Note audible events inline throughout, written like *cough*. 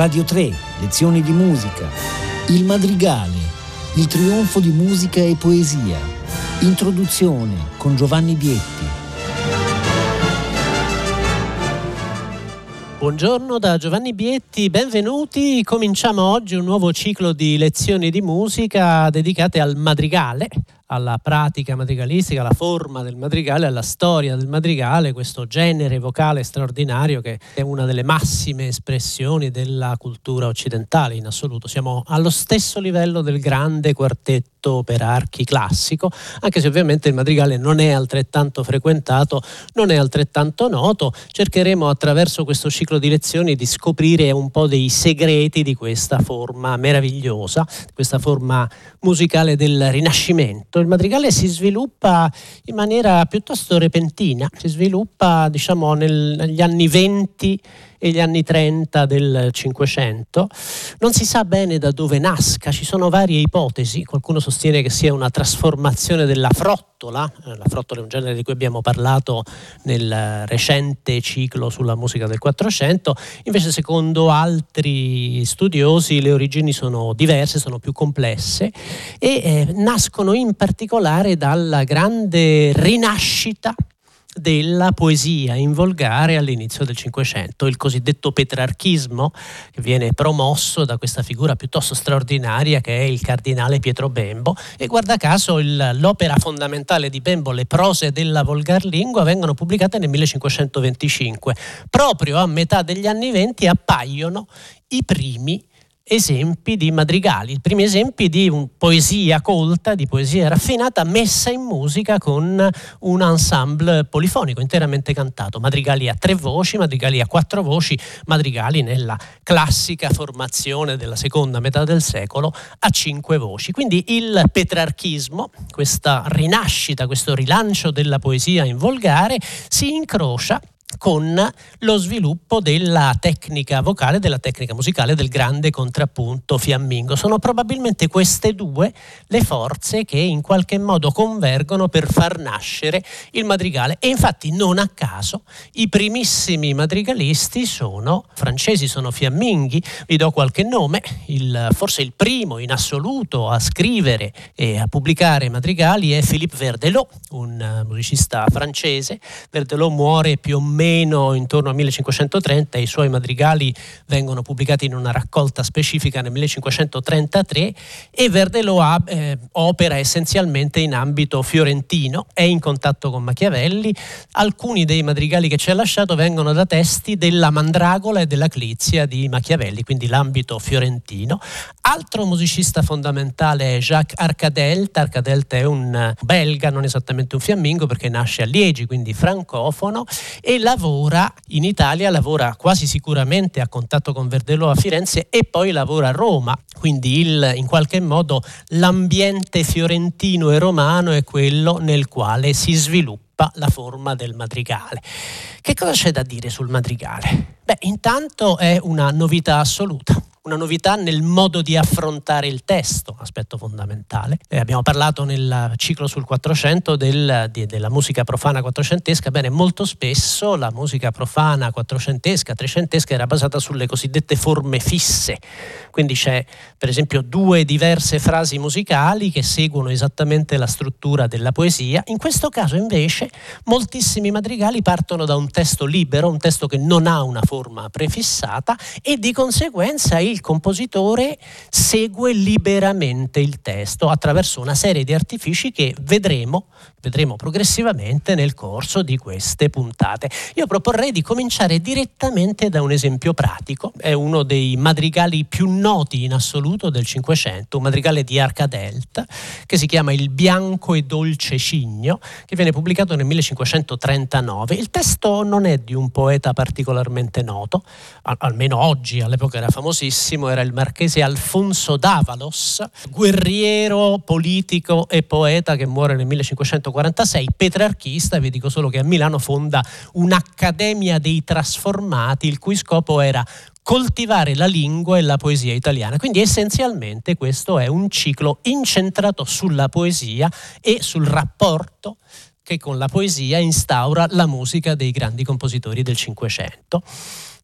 Radio 3, lezioni di musica, Il Madrigale, il trionfo di musica e poesia, introduzione con Giovanni Bietti. Buongiorno da Giovanni Bietti, benvenuti. Cominciamo oggi un nuovo ciclo di lezioni di musica dedicate al madrigale, alla pratica madrigalistica, alla forma del madrigale, alla storia del madrigale, questo genere vocale straordinario che è una delle massime espressioni della cultura occidentale in assoluto. Siamo allo stesso livello del grande quartetto per archi classico, anche se ovviamente il madrigale non è altrettanto frequentato, non è altrettanto noto. Cercheremo attraverso questo ciclo di lezioni di scoprire un po' dei segreti di questa forma meravigliosa, questa forma musicale del Rinascimento il madrigale si sviluppa in maniera piuttosto repentina, si sviluppa diciamo nel, negli anni 20 e gli anni 30 del Cinquecento. Non si sa bene da dove nasca, ci sono varie ipotesi, qualcuno sostiene che sia una trasformazione della frottola, eh, la frottola è un genere di cui abbiamo parlato nel recente ciclo sulla musica del Quattrocento, invece secondo altri studiosi le origini sono diverse, sono più complesse e eh, nascono in particolare dalla grande rinascita della poesia in volgare all'inizio del Cinquecento, il cosiddetto petrarchismo che viene promosso da questa figura piuttosto straordinaria che è il cardinale Pietro Bembo e guarda caso il, l'opera fondamentale di Bembo, le prose della volgarlingua, vengono pubblicate nel 1525. Proprio a metà degli anni venti appaiono i primi esempi di madrigali, i primi esempi di poesia colta, di poesia raffinata messa in musica con un ensemble polifonico interamente cantato, madrigali a tre voci, madrigali a quattro voci, madrigali nella classica formazione della seconda metà del secolo a cinque voci. Quindi il petrarchismo, questa rinascita, questo rilancio della poesia in volgare si incrocia con lo sviluppo della tecnica vocale, della tecnica musicale del grande contrappunto fiammingo. Sono probabilmente queste due le forze che in qualche modo convergono per far nascere il madrigale e infatti non a caso i primissimi madrigalisti sono francesi, sono fiamminghi, vi do qualche nome, il, forse il primo in assoluto a scrivere e a pubblicare madrigali è Philippe Verdelot, un musicista francese. Verdelot muore più o meno meno intorno al 1530, i suoi madrigali vengono pubblicati in una raccolta specifica nel 1533 e Verdelò eh, opera essenzialmente in ambito fiorentino, è in contatto con Machiavelli, alcuni dei madrigali che ci ha lasciato vengono da testi della Mandragola e della Clizia di Machiavelli, quindi l'ambito fiorentino. Altro musicista fondamentale è Jacques Arcadelt, Arcadelt è un belga, non esattamente un fiammingo perché nasce a Liegi, quindi francofono, e la lavora in Italia, lavora quasi sicuramente a contatto con Verdelò a Firenze e poi lavora a Roma. Quindi il, in qualche modo l'ambiente fiorentino e romano è quello nel quale si sviluppa la forma del madrigale. Che cosa c'è da dire sul madrigale? Beh, intanto è una novità assoluta una novità nel modo di affrontare il testo, aspetto fondamentale. Eh, abbiamo parlato nel ciclo sul 400 del, di, della musica profana quattrocentesca, bene, molto spesso la musica profana quattrocentesca, trecentesca era basata sulle cosiddette forme fisse, quindi c'è per esempio due diverse frasi musicali che seguono esattamente la struttura della poesia, in questo caso invece moltissimi madrigali partono da un testo libero, un testo che non ha una forma prefissata e di conseguenza il il compositore segue liberamente il testo attraverso una serie di artifici che vedremo, vedremo progressivamente nel corso di queste puntate. Io proporrei di cominciare direttamente da un esempio pratico, è uno dei madrigali più noti in assoluto del Cinquecento, un madrigale di Arcadelt che si chiama Il bianco e dolce cigno, che viene pubblicato nel 1539. Il testo non è di un poeta particolarmente noto, almeno oggi, all'epoca era famosissimo, era il marchese Alfonso d'Avalos, guerriero, politico e poeta che muore nel 1546, petrarchista, vi dico solo che a Milano fonda un'Accademia dei Trasformati, il cui scopo era coltivare la lingua e la poesia italiana. Quindi essenzialmente questo è un ciclo incentrato sulla poesia e sul rapporto che con la poesia instaura la musica dei grandi compositori del Cinquecento.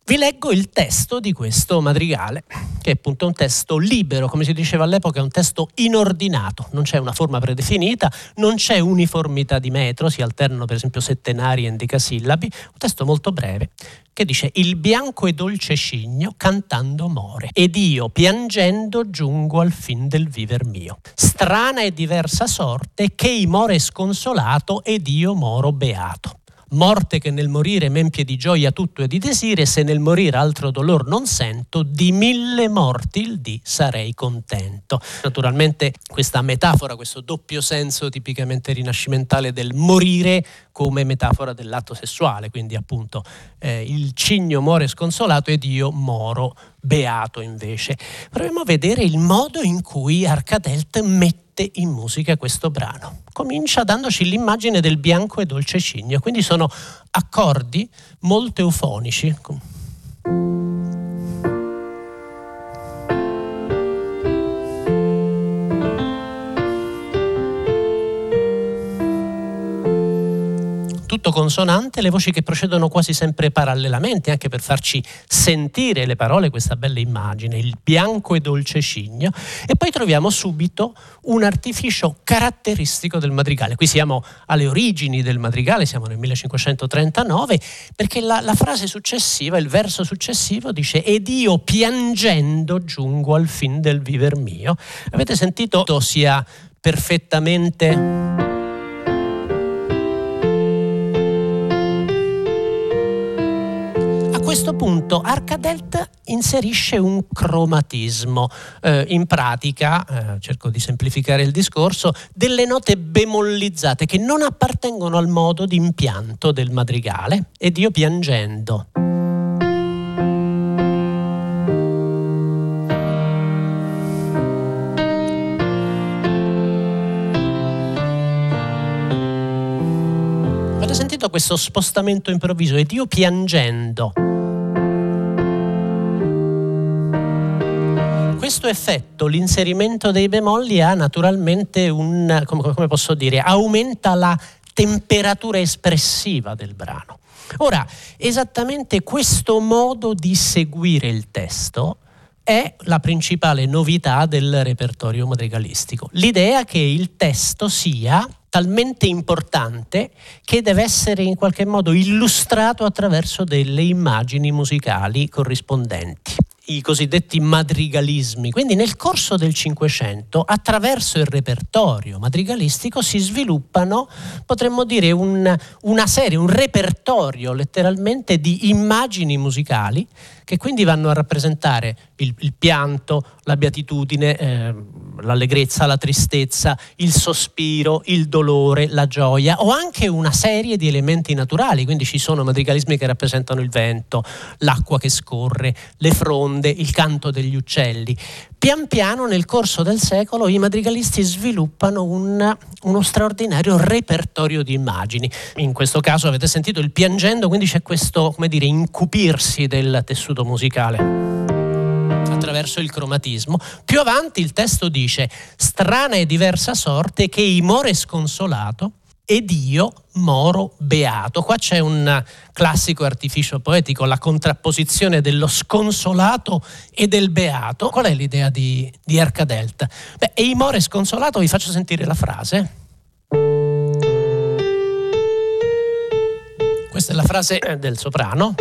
Vi leggo il testo di questo madrigale, che è appunto un testo libero, come si diceva all'epoca, è un testo inordinato, non c'è una forma predefinita, non c'è uniformità di metro, si alternano per esempio settenari e endicasillabi, un testo molto breve che dice il bianco e dolce cigno cantando more ed io piangendo giungo al fin del viver mio. Strana e diversa sorte che i more sconsolato ed io moro beato morte che nel morire m'empie di gioia tutto e di desire, se nel morire altro dolor non sento, di mille morti il dì sarei contento. Naturalmente questa metafora, questo doppio senso tipicamente rinascimentale del morire come metafora dell'atto sessuale, quindi appunto eh, il cigno muore sconsolato ed io moro beato invece. Proviamo a vedere il modo in cui Arcadelt mette mette in musica questo brano. Comincia dandoci l'immagine del bianco e dolce cigno, quindi sono accordi molto eufonici. Tutto consonante, le voci che procedono quasi sempre parallelamente, anche per farci sentire le parole, questa bella immagine, il bianco e dolce cigno, e poi troviamo subito un artificio caratteristico del madrigale. Qui siamo alle origini del madrigale, siamo nel 1539, perché la, la frase successiva, il verso successivo dice ed io piangendo giungo al fin del viver mio. Avete sentito sia perfettamente questo punto Arcadelt inserisce un cromatismo, eh, in pratica, eh, cerco di semplificare il discorso, delle note bemollizzate che non appartengono al modo di impianto del madrigale ed io piangendo. Avete sentito questo spostamento improvviso ed io piangendo. Questo effetto l'inserimento dei bemolli ha naturalmente un, come, come posso dire, aumenta la temperatura espressiva del brano. Ora, esattamente questo modo di seguire il testo è la principale novità del repertorio madrigalistico. L'idea che il testo sia talmente importante che deve essere in qualche modo illustrato attraverso delle immagini musicali corrispondenti i cosiddetti madrigalismi. Quindi nel corso del Cinquecento, attraverso il repertorio madrigalistico, si sviluppano, potremmo dire, un, una serie, un repertorio letteralmente di immagini musicali che quindi vanno a rappresentare il, il pianto, la beatitudine, eh, l'allegrezza, la tristezza, il sospiro, il dolore, la gioia o anche una serie di elementi naturali, quindi ci sono madrigalismi che rappresentano il vento, l'acqua che scorre, le fronde, il canto degli uccelli. Pian piano nel corso del secolo i madrigalisti sviluppano un, uno straordinario repertorio di immagini. In questo caso avete sentito il piangendo, quindi c'è questo, come dire, incupirsi del tessuto musicale attraverso il cromatismo. Più avanti il testo dice strana e diversa sorte che i more sconsolato ed io moro beato. Qua c'è un classico artificio poetico, la contrapposizione dello sconsolato e del beato. Qual è l'idea di, di Ercadelt? Beh, e more sconsolato, vi faccio sentire la frase. Questa è la frase del soprano.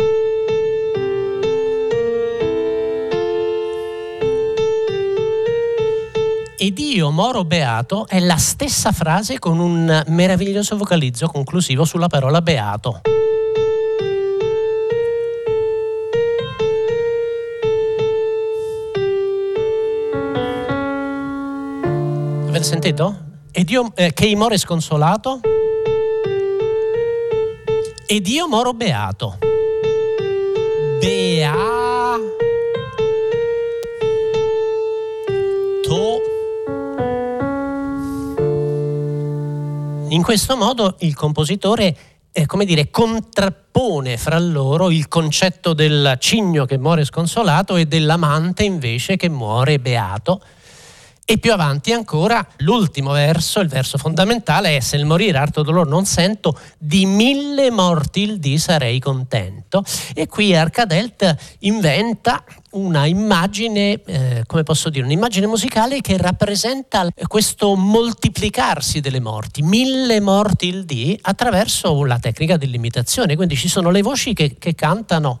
Ed io moro beato è la stessa frase con un meraviglioso vocalizzo conclusivo sulla parola beato. Avete sentito? Ed io eh, che i more sconsolato? Ed io moro beato. Beato. In questo modo il compositore eh, come dire, contrappone fra loro il concetto del cigno che muore sconsolato e dell'amante invece che muore beato E più avanti ancora, l'ultimo verso, il verso fondamentale è se il morire arto dolor non sento, di mille morti il di sarei contento. E qui Arcadelt inventa una immagine, eh, come posso dire, un'immagine musicale che rappresenta questo moltiplicarsi delle morti, mille morti il di attraverso la tecnica dell'imitazione. Quindi ci sono le voci che, che cantano.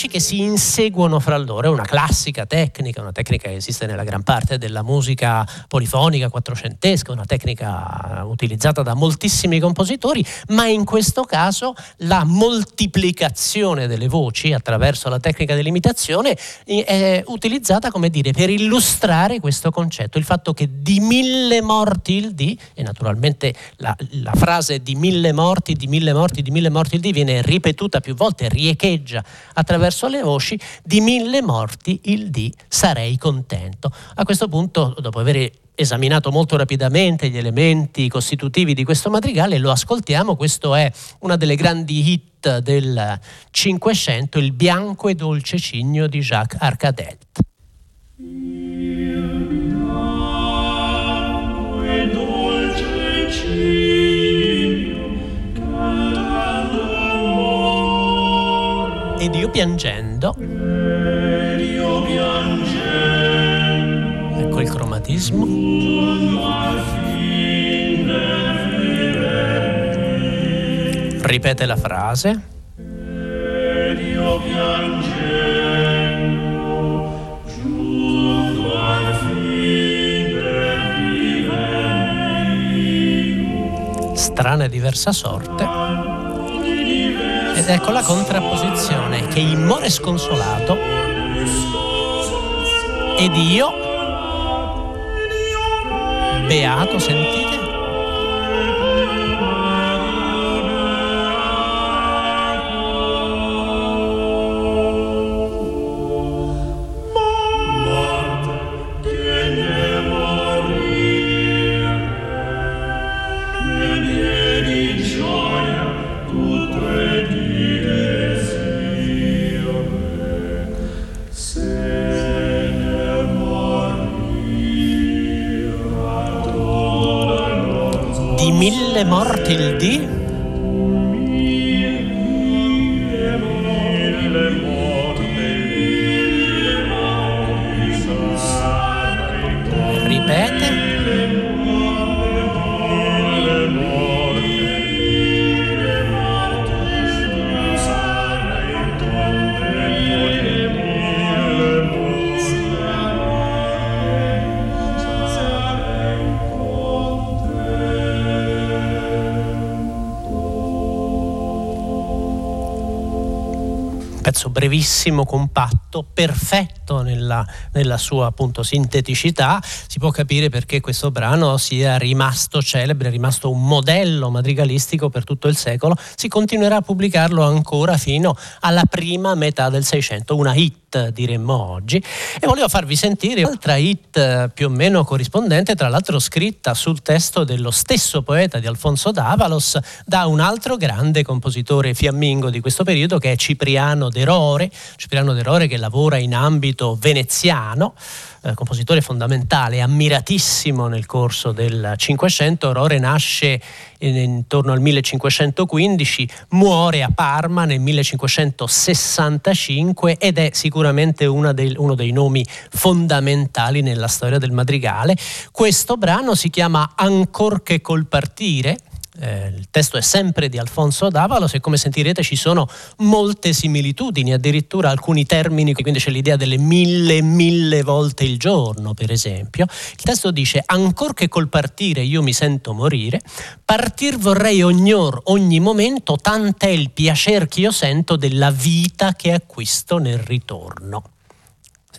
Voci che si inseguono fra loro. È una classica tecnica, una tecnica che esiste nella gran parte della musica polifonica quattrocentesca, una tecnica utilizzata da moltissimi compositori, ma in questo caso la moltiplicazione delle voci attraverso la tecnica dell'imitazione è utilizzata come dire per illustrare questo concetto, il fatto che di mille morti il D, e naturalmente la, la frase di mille morti, di mille morti, di mille morti il D viene ripetuta più volte, riecheggia attraverso attraverso le voci di mille morti il di sarei contento. A questo punto, dopo aver esaminato molto rapidamente gli elementi costitutivi di questo madrigale, lo ascoltiamo, questo è una delle grandi hit del Cinquecento, il bianco e dolce cigno di Jacques Arcadet. Ed io piangendo. Ecco il cromatismo. Ripete la frase. Strana e diversa sorte ed ecco la contrapposizione che il more sconsolato ed io beato sentite pezzo brevissimo, compatto, perfetto nella, nella, sua appunto sinteticità, si può capire perché questo brano sia rimasto celebre, è rimasto un modello madrigalistico per tutto il secolo, si continuerà a pubblicarlo ancora fino alla prima metà del Seicento, una hit diremmo oggi. E volevo farvi sentire un'altra hit eh, più o meno corrispondente tra l'altro scritta sul testo dello stesso poeta di Alfonso Davalos da un altro grande compositore fiammingo di questo periodo che è Cipriano De Rore Cipriano De Rore che lavora in ambito veneziano eh, compositore fondamentale, ammiratissimo nel corso del Cinquecento. Rore nasce intorno al 1515, muore a Parma nel 1565 ed è sicuramente dei, uno dei nomi fondamentali nella storia del madrigale. Questo brano si chiama Ancor che col partire eh, il testo è sempre di Alfonso Davalos e come sentirete ci sono molte similitudini, addirittura alcuni termini, quindi c'è l'idea delle mille, mille volte il giorno, per esempio. Il testo dice, ancor che col partire io mi sento morire, partir vorrei ognor, ogni momento, tant'è il piacer che io sento della vita che acquisto nel ritorno.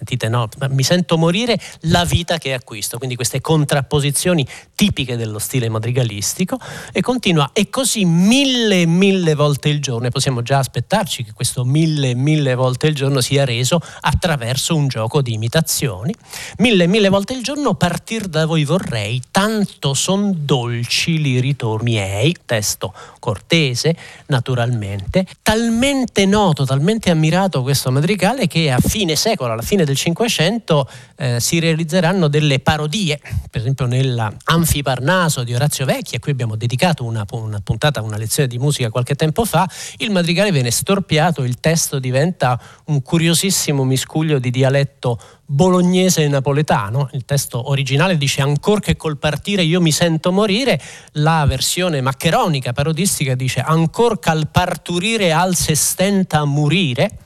Sentite no, mi sento morire la vita che acquisto, quindi queste contrapposizioni tipiche dello stile madrigalistico. E continua e così mille e mille volte il giorno e possiamo già aspettarci che questo mille e mille volte il giorno sia reso attraverso un gioco di imitazioni. Mille e mille volte il giorno partir da voi vorrei, tanto son dolci li ritorni miei, testo cortese naturalmente, talmente noto, talmente ammirato questo madrigale che a fine secolo, alla fine fine del Cinquecento eh, si realizzeranno delle parodie, per esempio nell'Anfiparnaso di Orazio Vecchi, a cui abbiamo dedicato una, una puntata, una lezione di musica qualche tempo fa, il madrigale viene storpiato, il testo diventa un curiosissimo miscuglio di dialetto bolognese e napoletano. Il testo originale dice ancora che col partire io mi sento morire, la versione maccheronica, parodistica dice ancor cal parturire al se stenta a morire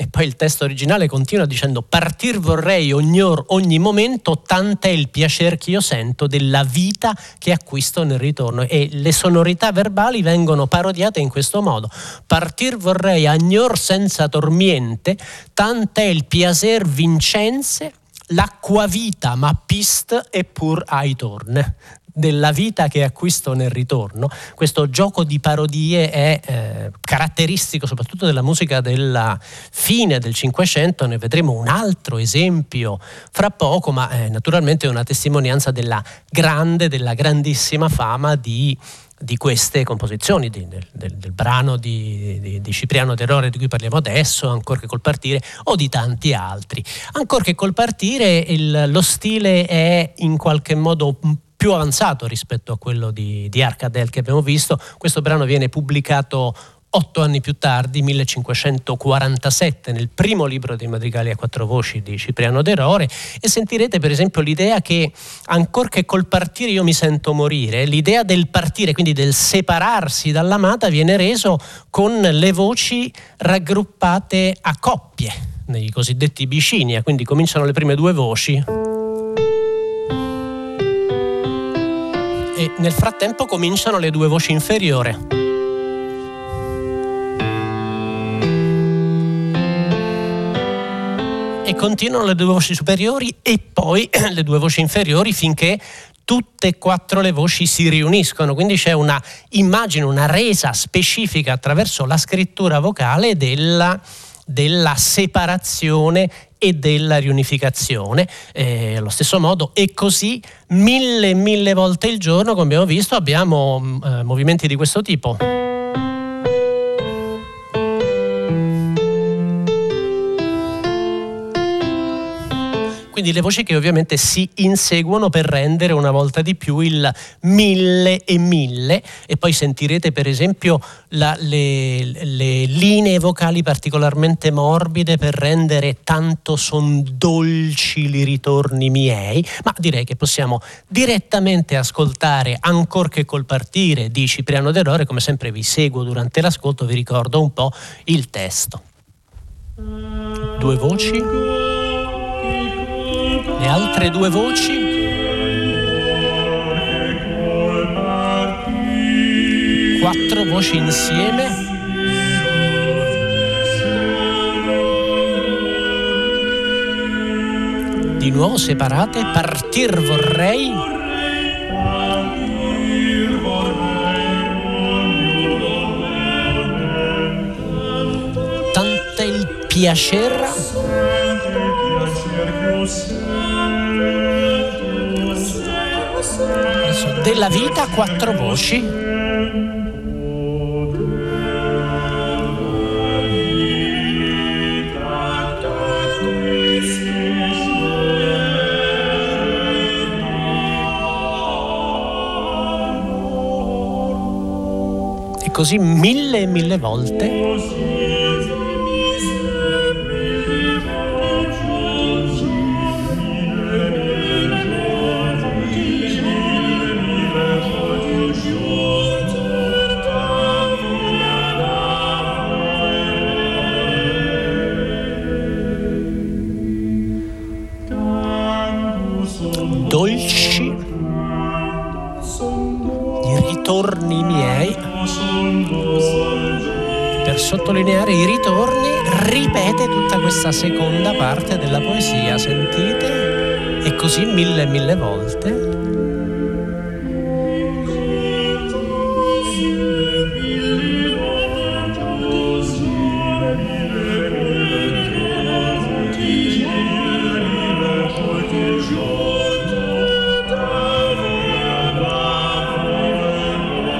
e poi il testo originale continua dicendo partir vorrei ogni or, ogni momento, tant'è il piacere che io sento della vita che acquisto nel ritorno e le sonorità verbali vengono parodiate in questo modo. Partir vorrei agnor senza tormiente, tant'è il piacer vincenze l'acqua vita ma pist e pur ai torne della vita che acquisto nel ritorno. Questo gioco di parodie è eh, caratteristico soprattutto della musica della fine del Cinquecento, ne vedremo un altro esempio fra poco, ma eh, naturalmente è una testimonianza della grande, della grandissima fama di di queste composizioni, di, del, del, del, brano di, di, di Cipriano Terrore di cui parliamo adesso, Ancora che col partire, o di tanti altri. Ancora che col partire il, lo stile è in qualche modo un più avanzato rispetto a quello di, di Arcadel che abbiamo visto. Questo brano viene pubblicato otto anni più tardi, 1547, nel primo libro dei madrigali a quattro voci di Cipriano d'Erore e sentirete per esempio l'idea che ancora che col partire io mi sento morire, l'idea del partire, quindi del separarsi dall'amata, viene reso con le voci raggruppate a coppie, nei cosiddetti bicinia, quindi cominciano le prime due voci. Nel frattempo cominciano le due voci inferiori. E continuano le due voci superiori e poi *clears throat* le due voci inferiori finché tutte e quattro le voci si riuniscono, quindi c'è una immagine, una resa specifica attraverso la scrittura vocale della, della separazione e della riunificazione eh, allo stesso modo e così mille mille volte il giorno come abbiamo visto abbiamo mm, eh, movimenti di questo tipo. Quindi le voci che ovviamente si inseguono per rendere una volta di più il mille e mille e poi sentirete per esempio la, le, le, linee vocali particolarmente morbide per rendere tanto son dolci li ritorni miei, ma direi che possiamo direttamente ascoltare ancor che col partire di Cipriano D'Erore, come sempre vi seguo durante l'ascolto, vi ricordo un po' il testo. Due voci le altre due voci? Quattro voci insieme? Di nuovo separate? Partir vorrei? Tanta il piacere della vita quattro voci. E così mille e mille volte. Sottolineare i ritorni ripete tutta questa seconda parte della poesia, sentite? E così mille e mille volte.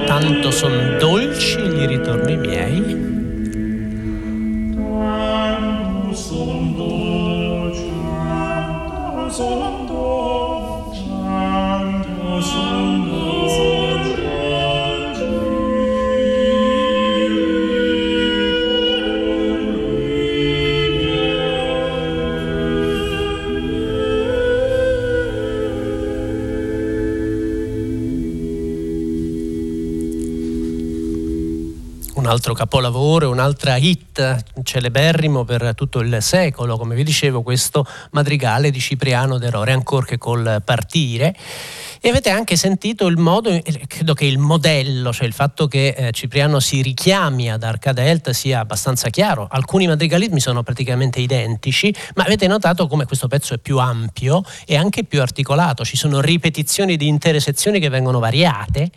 Tanto son dolci gli ritorni miei. Altro capolavoro, un'altra hit celeberrimo per tutto il secolo, come vi dicevo, questo madrigale di Cipriano De Rore, ancora che col partire. E avete anche sentito il modo, eh, credo che il modello, cioè il fatto che eh, Cipriano si richiami ad Arcadelt sia abbastanza chiaro. Alcuni madrigalismi sono praticamente identici, ma avete notato come questo pezzo è più ampio e anche più articolato. Ci sono ripetizioni di intere sezioni che vengono variate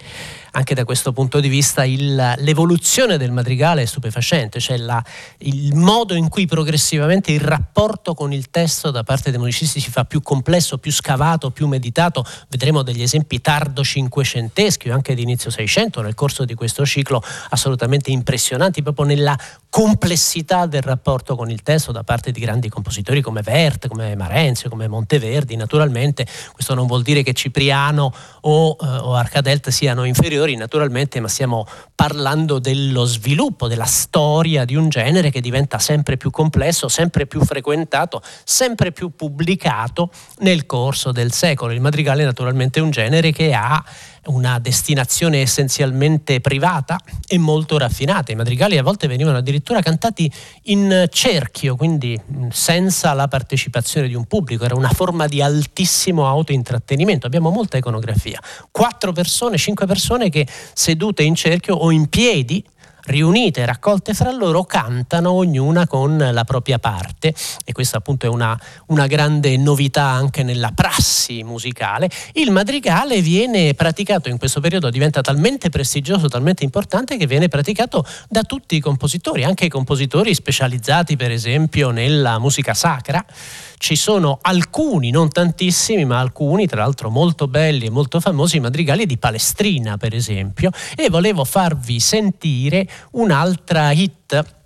anche da questo punto di vista il, l'evoluzione del madrigale è stupefacente, cioè la, il modo in cui progressivamente il rapporto con il testo da parte dei musicisti si fa più complesso, più scavato, più meditato. Vedremo degli esempi tardo cinquecenteschi o anche di inizio seicento nel corso di questo ciclo assolutamente impressionanti proprio nella complessità del rapporto con il testo da parte di grandi compositori come Vert, come Marenzio, come Monteverdi. Naturalmente questo non vuol dire che Cipriano o, eh, o Arcadelt siano inferiori, naturalmente, ma stiamo parlando dello sviluppo, della storia di un genere che diventa sempre più complesso, sempre più frequentato, sempre più pubblicato nel corso del secolo. Il madrigale naturalmente è un genere che ha una destinazione essenzialmente privata e molto raffinata. I madrigali a volte venivano addirittura cantati in cerchio, quindi senza la partecipazione di un pubblico, era una forma di altissimo autointrattenimento. Abbiamo molta iconografia. Quattro persone, cinque persone che sedute in cerchio o in piedi riunite, raccolte fra loro, cantano ognuna con la propria parte e questa appunto è una, una grande novità anche nella prassi musicale. Il madrigale viene praticato in questo periodo, diventa talmente prestigioso, talmente importante che viene praticato da tutti i compositori, anche i compositori specializzati per esempio nella musica sacra ci sono alcuni, non tantissimi, ma alcuni, tra l'altro molto belli e molto famosi, madrigali di Palestrina, per esempio, e volevo farvi sentire un'altra hit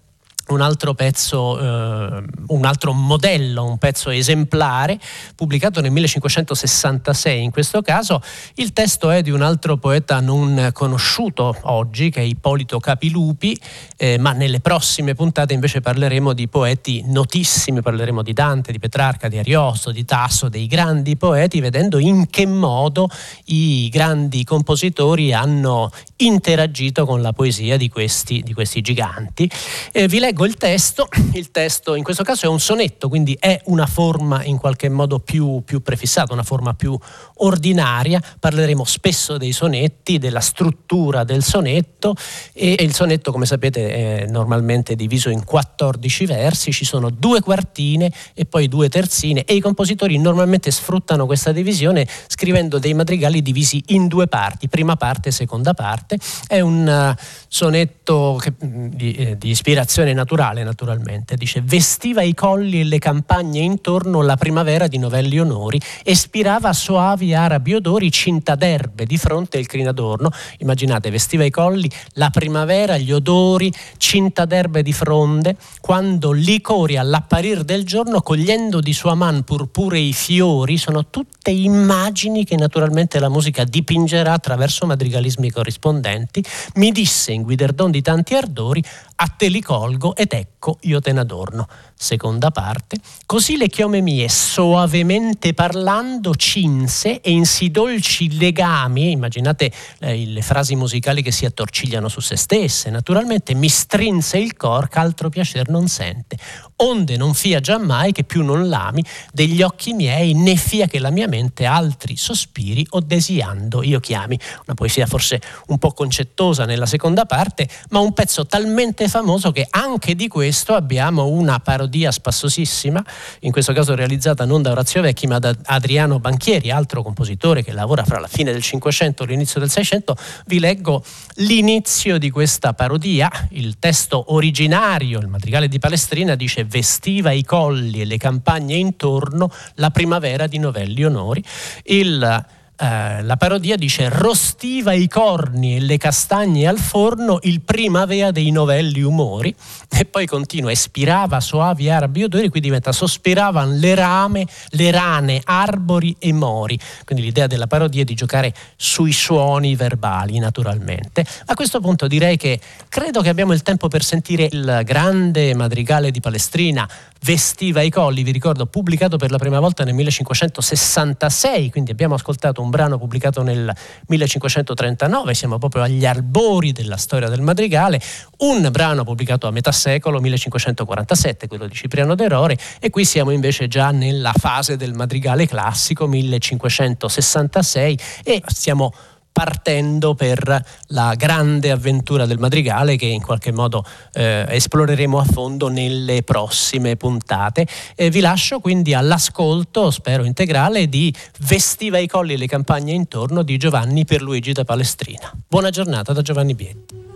un altro pezzo, eh, un altro modello, un pezzo esemplare, pubblicato nel 1566 in questo caso. Il testo è di un altro poeta non conosciuto oggi, che è Ippolito Capilupi, eh, ma nelle prossime puntate invece parleremo di poeti notissimi, parleremo di Dante, di Petrarca, di Ariosto, di Tasso, dei grandi poeti, vedendo in che modo i grandi compositori hanno interagito con la poesia di questi, di questi giganti. Eh, vi leggo leggo il testo, il testo in questo caso è un sonetto, quindi è una forma in qualche modo più, più prefissata, una forma più ordinaria, parleremo spesso dei sonetti, della struttura del sonetto e il sonetto come sapete è normalmente diviso in 14 versi, ci sono due quartine e poi due terzine e i compositori normalmente sfruttano questa divisione scrivendo dei madrigali divisi in due parti, prima parte e seconda parte, è un sonetto che, di, eh, di ispirazione naturale naturalmente, dice vestiva i colli e le campagne intorno la primavera di novelli onori, espirava soavi arabi odori cinta d'erbe di fronte il crinadorno, immaginate vestiva i colli, la primavera, gli odori, cinta d'erbe di fronde, quando licori all'apparir del giorno cogliendo di sua man purpurei fiori, sono tutte immagini che naturalmente la musica dipingerà attraverso madrigalismi corrispondenti, mi disse in guiderdon di tanti ardori, a te li colgo ed ecco io te ne adorno. Seconda parte, così le chiome mie soavemente parlando cinse e in si dolci legami, immaginate eh, le frasi musicali che si attorcigliano su se stesse, naturalmente mi strinse il cor altro piacer non sente, onde non fia giammai che più non l'ami degli occhi miei, né fia che la mia mente altri sospiri o desiando io chiami. Una poesia forse un po' concettosa nella seconda parte, ma un pezzo talmente famoso che anche di questo abbiamo una parodia spassosissima, in questo caso realizzata non da Orazio Vecchi ma da Adriano Banchieri, altro compositore che lavora fra la fine del Cinquecento e l'inizio del Seicento. Vi leggo l'inizio di questa parodia, il testo originario, il madrigale di Palestrina dice vestiva i colli e le campagne intorno la primavera di novelli onori. Il eh, la parodia dice rostiva i corni e le castagne al forno il prima avea dei novelli umori e poi continua espirava soavi arabi odori qui diventa sospiravan le rame le rane arbori e mori quindi l'idea della parodia è di giocare sui suoni verbali naturalmente. A questo punto direi che credo che abbiamo il tempo per sentire il grande madrigale di Palestrina vestiva i colli vi ricordo pubblicato per la prima volta nel 1566 quindi abbiamo ascoltato un brano pubblicato nel 1539, siamo proprio agli albori della storia del madrigale, un brano pubblicato a metà secolo, 1547, quello di Cipriano d'Erore, e qui siamo invece già nella fase del madrigale classico, 1566, e stiamo partendo per la grande avventura del madrigale che in qualche modo eh, esploreremo a fondo nelle prossime puntate. E vi lascio quindi all'ascolto, spero integrale, di Vestiva i colli e le campagne intorno di Giovanni Pierluigi da Palestrina. Buona giornata da Giovanni Bietti.